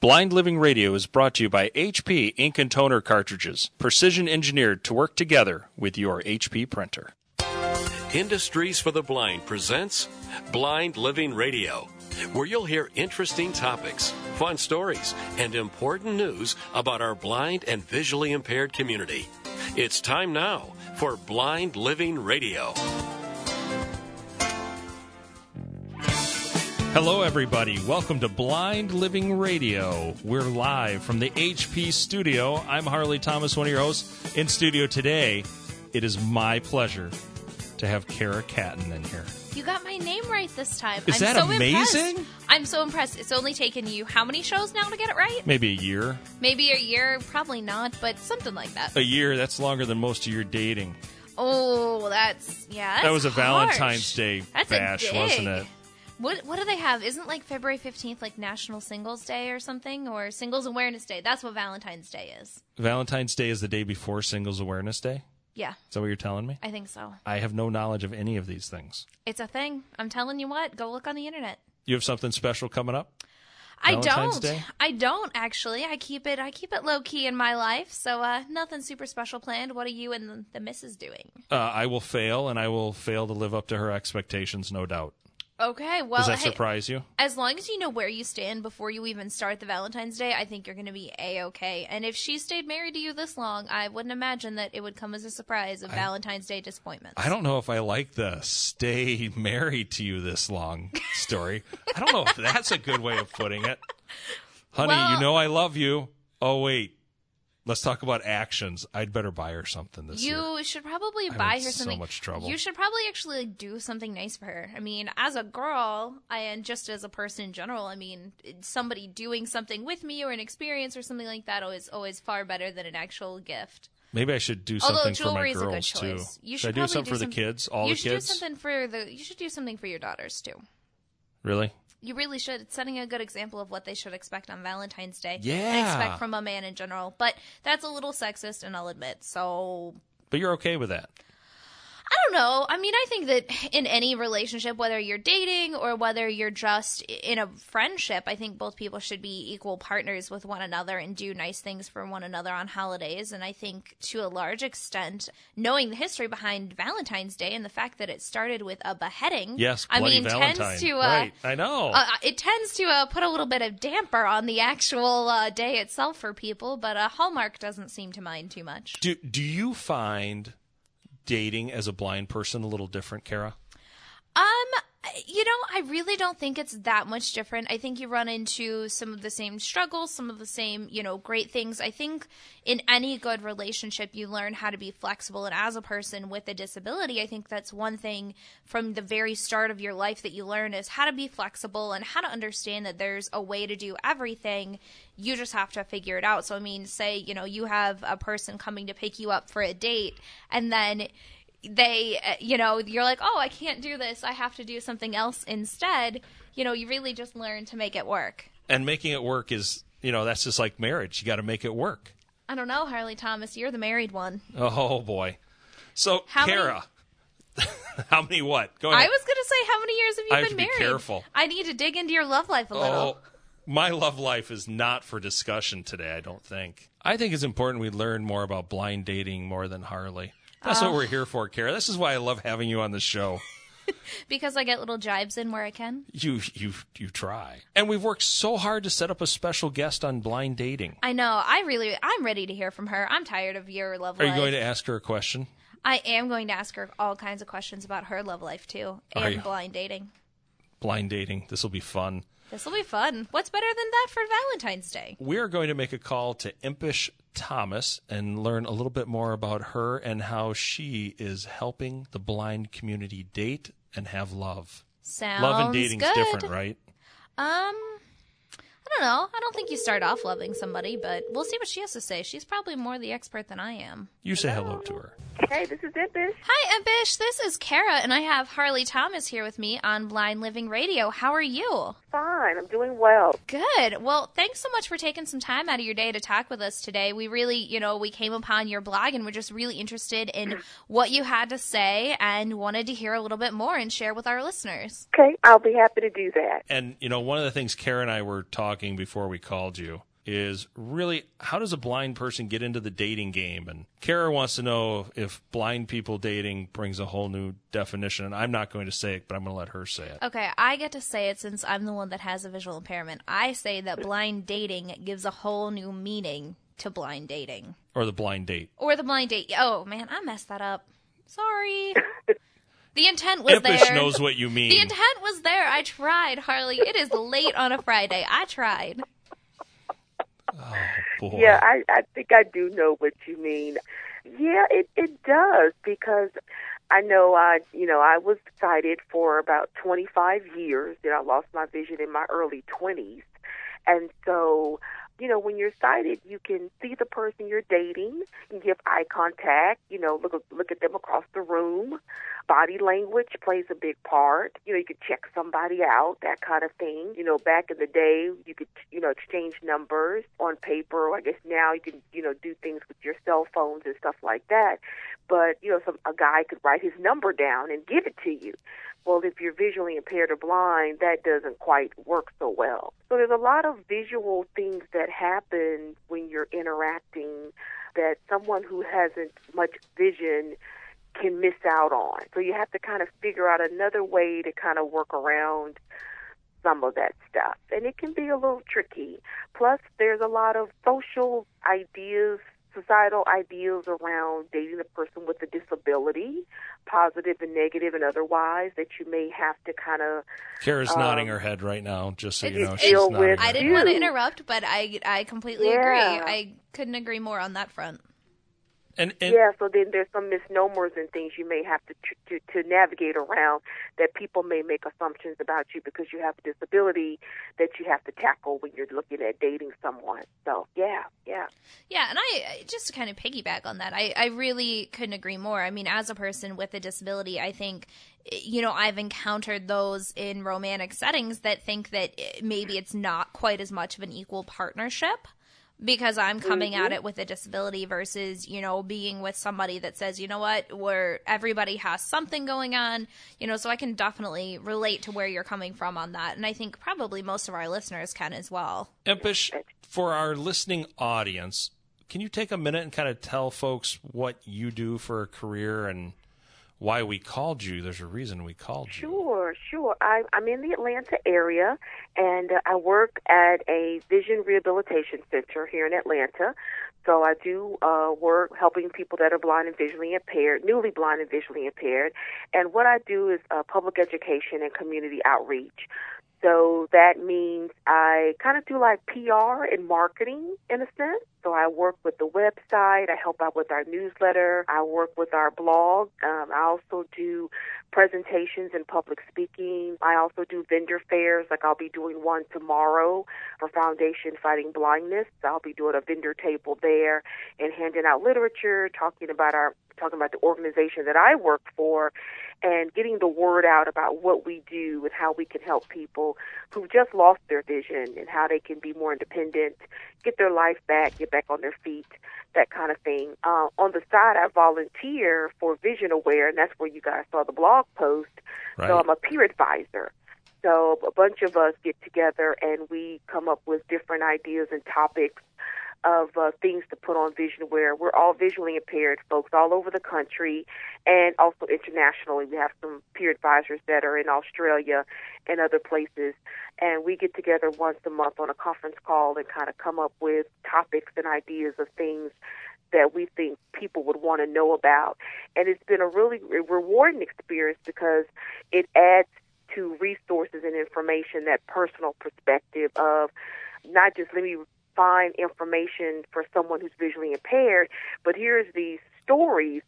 Blind Living Radio is brought to you by HP Ink and Toner cartridges, precision engineered to work together with your HP printer. Industries for the Blind presents Blind Living Radio, where you'll hear interesting topics, fun stories, and important news about our blind and visually impaired community. It's time now for Blind Living Radio. Hello, everybody. Welcome to Blind Living Radio. We're live from the HP studio. I'm Harley Thomas, one of your hosts. In studio today, it is my pleasure to have Kara Catton in here. You got my name right this time. Is I'm that so amazing? Impressed. I'm so impressed. It's only taken you how many shows now to get it right? Maybe a year. Maybe a year, probably not, but something like that. A year, that's longer than most of your dating. Oh, that's yeah. That's that was a harsh. Valentine's Day That's bash, wasn't it? What what do they have? Isn't like February 15th like National Singles Day or something or Singles Awareness Day? That's what Valentine's Day is. Valentine's Day is the day before Singles Awareness Day. Yeah, Is that what you're telling me? I think so. I have no knowledge of any of these things. It's a thing. I'm telling you what. Go look on the internet. You have something special coming up? I Valentine's don't. Day? I don't actually. I keep it. I keep it low key in my life. So uh, nothing super special planned. What are you and the, the missus doing? Uh, I will fail, and I will fail to live up to her expectations, no doubt. Okay. Well, Does that hey, surprise you? as long as you know where you stand before you even start the Valentine's Day, I think you're going to be a okay. And if she stayed married to you this long, I wouldn't imagine that it would come as a surprise of Valentine's Day disappointments. I don't know if I like the stay married to you this long story. I don't know if that's a good way of putting it. Honey, Well- you know I love you. Oh, wait. Let's talk about actions. I'd better buy her something this year. You should probably I'm buy in her so something. much trouble. You should probably actually do something nice for her. I mean, as a girl, and just as a person in general, I mean, somebody doing something with me or an experience or something like that is always far better than an actual gift. Maybe I should do Although something for my is a good girls too. You should should, I do something for some- the kids? All you the should do something for the. You should do something for your daughters too. Really? You really should. It's setting a good example of what they should expect on Valentine's Day. And Yeah. expect from a man in general. But that's a little sexist, and I'll admit. So But you're okay with that? I don't know. I mean, I think that in any relationship, whether you're dating or whether you're just in a friendship, I think both people should be equal partners with one another and do nice things for one another on holidays. And I think to a large extent, knowing the history behind Valentine's Day and the fact that it started with a beheading, Yes, I mean, Valentine. tends to uh, right. I know. uh, it tends to uh, put a little bit of damper on the actual uh, day itself for people, but uh, Hallmark doesn't seem to mind too much. do Do you find dating as a blind person a little different, Kara? Um, you know, I really don't think it's that much different. I think you run into some of the same struggles, some of the same, you know, great things. I think in any good relationship, you learn how to be flexible. And as a person with a disability, I think that's one thing from the very start of your life that you learn is how to be flexible and how to understand that there's a way to do everything. You just have to figure it out. So, I mean, say, you know, you have a person coming to pick you up for a date and then they uh, you know you're like oh i can't do this i have to do something else instead you know you really just learn to make it work And making it work is, you know, that's just like marriage. You got to make it work. i don't know harley thomas you're the married one Oh boy. So, How many- Kara, how many what? Go ahead i was gonna say how many years have you I have been to be married careful. i need to dig into your love life a Oh, little my love life is not for discussion today, I don't think. I think it's important we learn more about blind dating more than Harley. That's Oh. what uh, we're here for, Kara. This is why I love having you on the show. because i get little jibes in where i can You you you try. And we've worked so hard to set up a special guest on blind dating. i know i really i'm ready to hear from her i'm tired of your love Are life you going to ask her a question? i am going to ask her all kinds of questions about her love life too Are and blind dating Blind dating. This will be fun. this will be fun what's better than that for valentine's day We are going to make a call to Empish Thomas and learn a little bit more about her and how she is helping the blind community date and have love. Sounds love and dating's good. different, right? Um, I don't know. I don't think you start off loving somebody, but we'll see what she has to say. She's probably more the expert than I am. You say hello to her. Hey, this is Empish. Hi, Empish. This is Kara, and I have Harley Thomas here with me on Blind Living Radio. How are you? Fine, I'm doing well. Good. Well, thanks so much for taking some time out of your day to talk with us today. We really, you know, we came upon your blog and we're just really interested in what you had to say and wanted to hear a little bit more and share with our listeners. Okay, I'll be happy to do that. And, you know, one of the things Kara and I were talking before we called you is really how does a blind person get into the dating game? And Kara wants to know if blind people dating brings a whole new definition. And I'm not going to say it, but I'm going to let her say it. Okay, I get to say it since I'm the one that has a visual impairment. I say that blind dating gives a whole new meaning to blind dating. Or the blind date. Or the blind date. Oh, man, I messed that up. Sorry. The intent was Empish there. knows what you mean. The intent was there. I tried, Harley. It is late on a Friday. I tried. Oh. Yeah, I, I think I do know what you mean. Yeah, it, it does because I know I, you know, I was sighted for about 25 years. Know, I lost my vision in my early 20s. And so, you know, when you're sighted, you can see the person you're dating. You give eye contact. You know, look look at them across the room. Body language plays a big part. You know, you could check somebody out, that kind of thing. You know, back in the day, you could you know exchange numbers on paper. I guess now you can you know do things with your cell phones and stuff like that. But you know, some a guy could write his number down and give it to you. Well, if you're visually impaired or blind, that doesn't quite work so well. So there's a lot of visual things that happen when you're interacting that someone who hasn't much vision can miss out on. So you have to kind of figure out another way to kind of work around some of that stuff. And it can be a little tricky. Plus, there's a lot of social ideas, societal ideas around dating a person with a disability, positive and negative and otherwise, that you may have to kind of. Kara's um, nodding her head right now, just so you know. She's deal with- I didn't want to interrupt, but I I completely Yeah. agree. I couldn't agree more on that front. And, and yeah, so then there's some misnomers and things you may have to, to to navigate around that people may make assumptions about you because you have a disability that you have to tackle when you're looking at dating someone. So yeah, yeah. Yeah, and I I- just to kind of piggyback on that, I, I really couldn't agree more. I mean, as a person with a disability, I think, you know, I've encountered those in romantic settings that think that eh, maybe it's not quite as much of an equal partnership because I'm coming at mm-hmm. it with a disability versus, you know, being with somebody that says, you know what, where everybody has something going on, you know, so I can definitely relate to where you're coming from on that. And I think probably most of our listeners can as well. Empish, for our listening audience, can you take a minute and kind of tell folks what you do for a career and why we called you? There's a reason we called you. Sure, sure. I, I'm in the Atlanta area, and uh, I work at a vision rehabilitation center here in Atlanta. So I do uh, work helping people that are blind and visually impaired, newly blind and visually impaired. And what I do is uh, public education and community outreach. So that means I kind of do like PR and marketing in a sense. So I work with the website. I help out with our newsletter. I work with our blog. Um, I also do presentations and public speaking. I also do vendor fairs. Like I'll be doing one tomorrow for Foundation Fighting Blindness. I'll be doing a vendor table there and handing out literature, talking about our talking about the organization that I work for and getting the word out about what we do and how we can help people who've just lost their vision and how they can be more independent, get their life back, get back on their feet, that kind of thing. Uh, on the side, I volunteer for Vision Aware, and that's where you guys saw the blog post. Right. So I'm a peer advisor. So a bunch of us get together and we come up with different ideas and topics of uh, things to put on Vision Aware. We're all visually impaired folks all over the country and also internationally. We have some peer advisors that are in Australia and other places. And we get together once a month on a conference call and kind of come up with topics and ideas of things that we think people would want to know about. And it's been a really rewarding experience because it adds to resources and information that personal perspective of not just let me find information for someone who's visually impaired, but here's these stories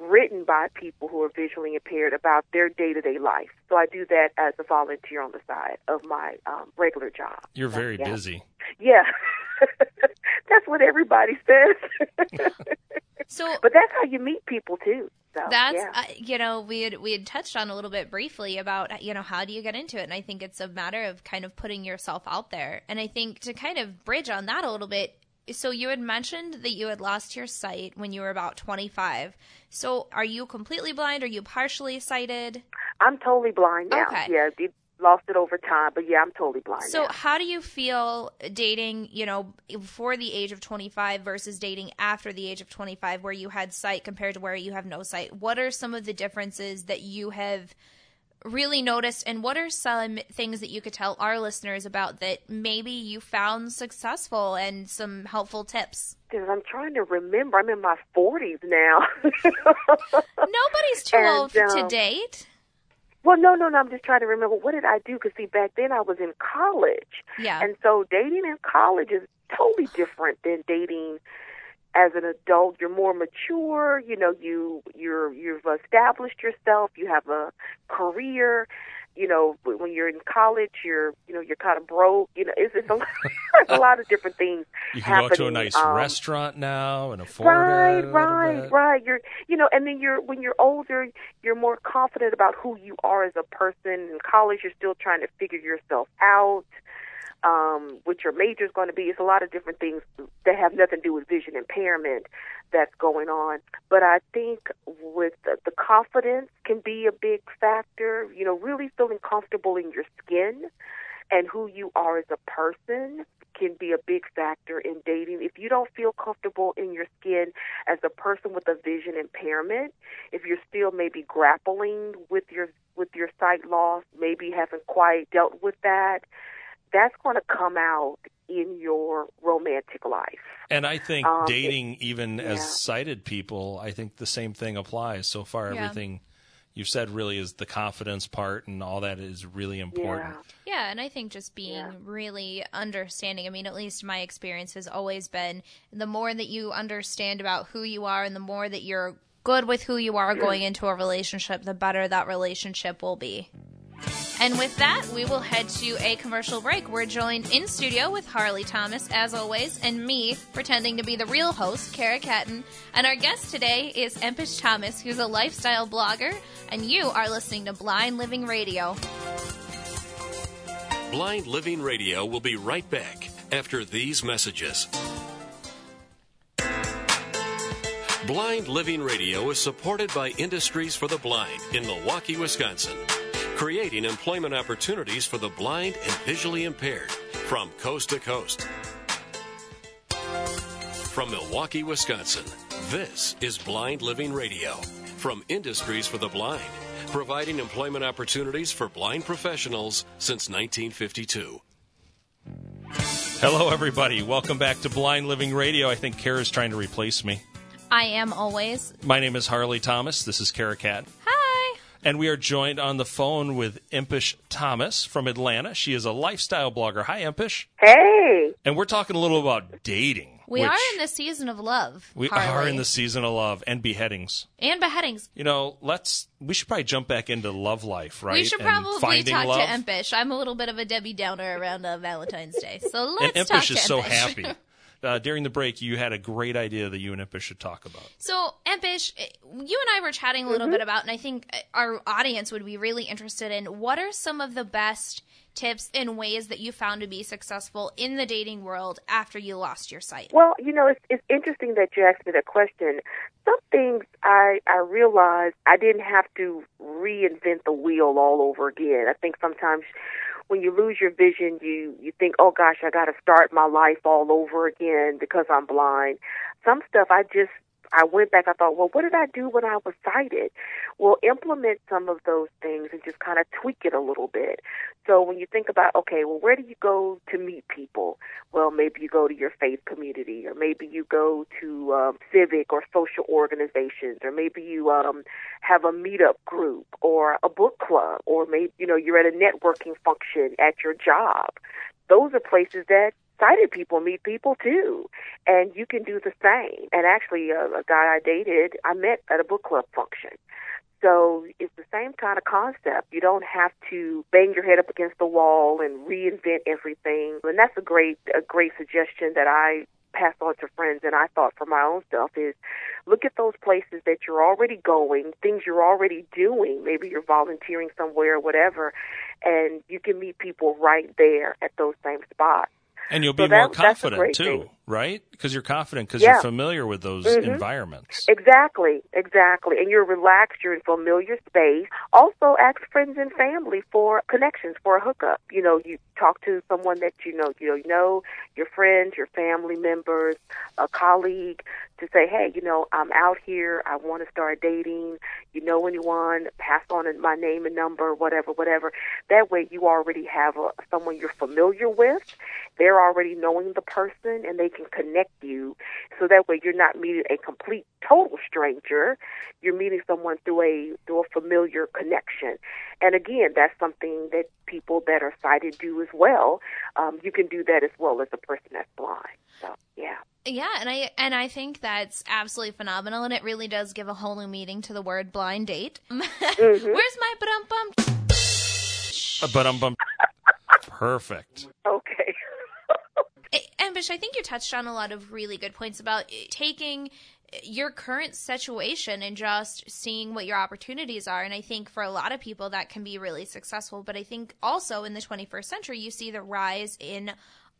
written by people who are visually impaired about their day to day life. So I do that as a volunteer on the side of my um, regular job. You're very Yeah. busy. Yeah. That's what everybody says. So, but that's how you meet people too. So, that's yeah. uh, you know we had we had touched on a little bit briefly about you know how do you get into it, and I think it's a matter of kind of putting yourself out there. And I think to kind of bridge on that a little bit, so you had mentioned that you had lost your sight when you were about 25. So are you completely blind? Are you partially sighted? I'm totally blind now. Okay. Yeah, lost it over time, but yeah, I'm totally blind. So now. how do you feel dating, you know, before the age of 25 versus dating after the age of 25 where you had sight compared to where you have no sight? What are some of the differences that you have really noticed and what are some things that you could tell our listeners about that maybe you found successful and some helpful tips? Because I'm trying to remember. I'm in my 40s now. Nobody's too And, old to um, date. well, no, no, no. I'm just trying to remember what did I do? Because see, back then I was in college, Yeah. and so dating in college is totally different than dating as an adult. You're more mature. You know, you you're you've established yourself. You have a career. You know, when you're in college, you're you know you're kind of broke. You know, it's, it's a, a lot of different things. You can go to a nice um, restaurant now and afford right, it. a little right, bit. right. You're, you know, and then you're when you're older, you're more confident about who you are as a person. In college, you're still trying to figure yourself out. Um, what your major is going to be. It's a lot of different things that have nothing to do with vision impairment that's going on. But I think with the, the confidence can be a big factor. You know, really feeling comfortable in your skin and who you are as a person can be a big factor in dating. If you don't feel comfortable in your skin as a person with a vision impairment, if you're still maybe grappling with your with your sight loss, maybe haven't quite dealt with that, that's going to come out in your romantic life. And I think Um, it- dating, even yeah. as sighted people, I think the same thing applies. So far, Yeah. everything you've said really is the confidence part, and all that is really important. Yeah. Yeah, and I think just being Yeah. really understanding. I mean, at least my experience has always been the more that you understand about who you are and the more that you're good with who you are going into a relationship, the better that relationship will be. And with that, we will head to a commercial break. We're joined in studio with Harley Thomas, as always, and me, pretending to be the real host, Kara Catton. And our guest today is Empish Thomas, who's a lifestyle blogger, and you are listening to Blind Living Radio. Blind Living Radio will be right back after these messages. Blind Living Radio is supported by Industries for the Blind in Milwaukee, Wisconsin, creating employment opportunities for the blind and visually impaired from coast to coast. From Milwaukee, Wisconsin, this is Blind Living Radio from Industries for the Blind, providing employment opportunities for blind professionals since 1952. Hello, everybody. Welcome back to Blind Living Radio. I think Kara's trying to replace me. I am always. My name is Harley Thomas. This is Kara Cat. Hi. And we are joined on the phone with Empish Thomas from Atlanta. She is a lifestyle blogger. Hi, Empish. Hey, And we're talking a little about dating. We are in the season of love. We Harley. are in the season of love and beheadings. and beheadings. You know, let's. We should probably jump back into love life, right? We should And probably talk love. to Empish. I'm a little bit of a Debbie Downer around uh, Valentine's Day, so let's and talk Empish to is so happy. Uh, during the break, you had a great idea that you and Empish should talk about. So, Empish, you and I were chatting a little bit about, and I think eh, our audience would be really interested in what are some of the best tips and ways that you found to be successful in the dating world after you lost your sight? Well, you know, it's, it's interesting that you asked me that question. Some things I I realized I didn't have to reinvent the wheel all over again. I think sometimes when you lose your vision, you you think, oh gosh, I got to start my life all over again because I'm blind. Some stuff I just I went back. I thought, well, what did I do when I was sighted? Well, implement some of those things and just kind of tweak it a little bit. So when you think about, okay, well, where do you go to meet people? Well, maybe you go to your faith community, or maybe you go to um, civic or social organizations, or maybe you um, have a meetup group or a book club, or maybe you know you're at a networking function at your job. Those are places that sighted people meet people too, and you can do the same. And actually, uh, a guy I dated, I met at a book club function. So it's the same kind of concept. You don't have to bang your head up against the wall and reinvent everything. And that's a great a great suggestion that I pass on to friends and I thought for my own self is look at those places that you're already going, things you're already doing. Maybe you're volunteering somewhere or whatever, and you can meet people right there at those same spots. And you'll be So more that- a confident too, thing. right? Because you're confident because Yeah. you're familiar with those Mhm. environments. Exactly, exactly. And you're relaxed, you're in familiar space. Also ask friends and family for connections, for a hookup. You know, you talk to someone that you know, you know, you know, your friends, your family members, a colleague to say, Hey, you know, I'm out here, I want to start dating, you know anyone, pass on my name and number, whatever, whatever. That way you already have a, someone you're familiar with. They're already knowing the person and they can connect you. So that way you're not meeting a complete total stranger. You're meeting someone through a through a familiar connection. And again, that's something that people that are sighted do as well. Um, you can do that as well as a person that's blind. So yeah. Yeah, and I and I think that's absolutely phenomenal, and it really does give a whole new meaning to the word blind date. Mm-hmm. Where's my bum bum? But I'm bum- perfect. Okay. Empish, I think you touched on a lot of really good points about eh, taking your current situation and just seeing what your opportunities are. And I think for a lot of people that can be really successful. But I think also in the 21st century, you see the rise in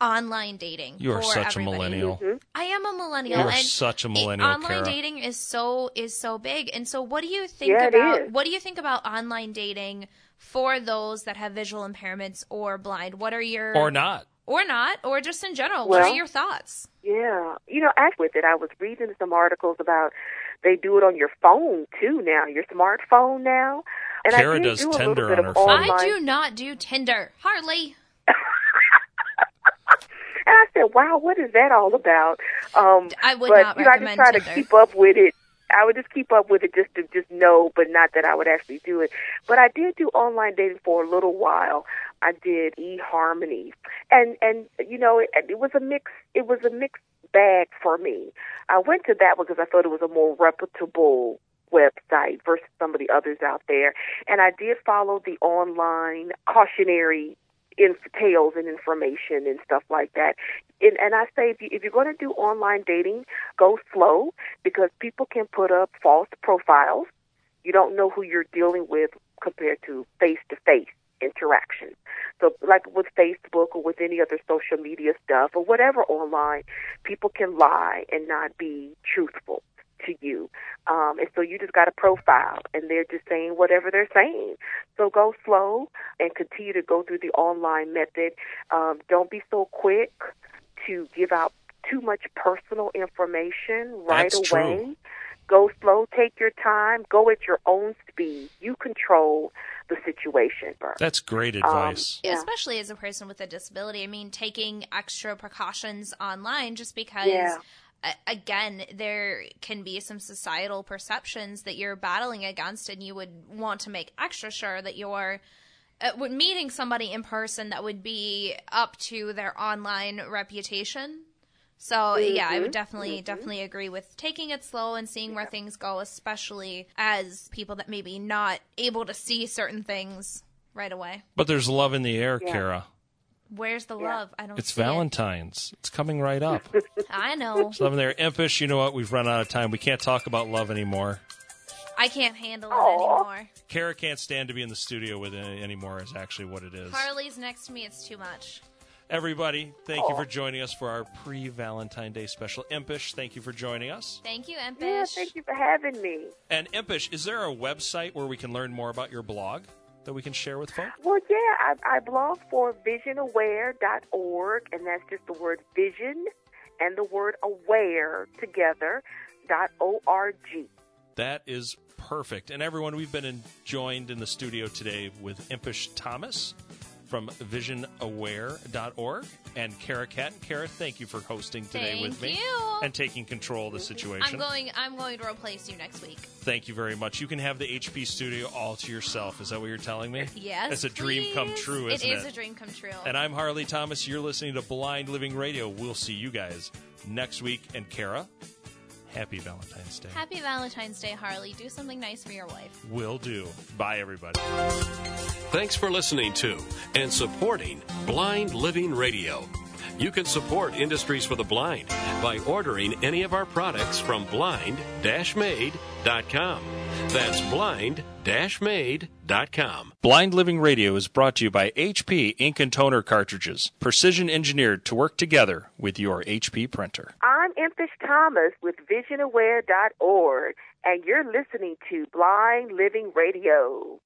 online dating. You are for such a everybody. millennial. Mm-hmm. I am a millennial. You are and such a it- millennial, online Kara. dating is so is so big. And so what do you think Yeah, about what do you think about online dating for those that have visual impairments or blind? What are your Or not. Or not, or just in general. what are your thoughts? Yeah. You know, act with it. I was reading some articles about they do it on your phone too now, your smartphone now. And Kara I did does do a Tinder on her phone. online. I do not do Tinder, hardly. And I said, "Wow, what is that all about?" Um, I would but not you know, I just try Tinder. to keep up with it. I would just keep up with it just to just know, but not that I would actually do it. But I did do online dating for a little while. I did eHarmony, and and you know, it, it was a mix. It was a mixed bag for me. I went to that because I thought it was a more reputable website versus some of the others out there. And I did follow the online cautionary in tales and information and stuff like that. And, and I say if, you, if you're going to do online dating, go slow because people can put up false profiles. You don't know who you're dealing with compared to face to face interaction. So, like with Facebook or with any other social media stuff or whatever online, people can lie and not be truthful to you. Um, and so you just got a profile and they're just saying whatever they're saying. So go slow and continue to go through the online method. Um, don't be so quick to give out too much personal information right That's away. true. Go slow, take your time, go at your own speed. You control the situation. That's great Um, advice. yeah. Especially as a person with a disability. I mean, taking extra precautions online just because. Yeah. A- Again, there can be some societal perceptions that you're battling against, and you would want to make extra sure that you're uh, meeting somebody in person that would be up to their online reputation. So yeah, I would definitely definitely agree with taking it slow and seeing where things go, especially as people that maybe not able to see certain things right away. But there's love in the air, Yeah. Kara. Where's the love? I don't. It's see it. Valentine's. It's coming right up. I know. There's love in there. Empish, you know what? We've run out of time. We can't talk about love anymore. I can't handle it anymore. Kara can't stand to be in the studio with it anymore. Is actually what it is. Harley's next to me. It's too much. Everybody, thank you for joining us for our pre-Valentine Day special. Empish, thank you for joining us. Thank you, Empish. Yeah, thank you for having me. And Empish, is there a website where we can learn more about your blog that we can share with folks? Well, yeah, I, I blog for visionaware.org, and that's just the word vision and the word aware together, dot O-R-G. That is perfect. And everyone, we've been in, joined in the studio today with Empish Thomas from visionaware.org and Kara Cat. Kara, thank you for hosting today Thank with me you. and taking control of the situation. I'm going. I'm going to replace you next week. Thank you very much. You can have the HP studio all to yourself. Is that what you're telling me? Yes, It's a dream come true, isn't It it? is a dream come true. And I'm Harley Thomas. You're listening to Blind Living Radio. We'll see you guys next week. And Kara, Happy Valentine's Day. Happy Valentine's Day, Harley. Do something nice for your wife. Will do. Bye, everybody. Thanks for listening to and supporting Blind Living Radio. You can support Industries for the Blind by ordering any of our products from blind-made.com. That's blind-made.com. Blind Living Radio is brought to you by HP Ink and Toner cartridges, precision engineered to work together with your HP printer. I'm Empish Thomas with VisionAware.org, and you're listening to Blind Living Radio.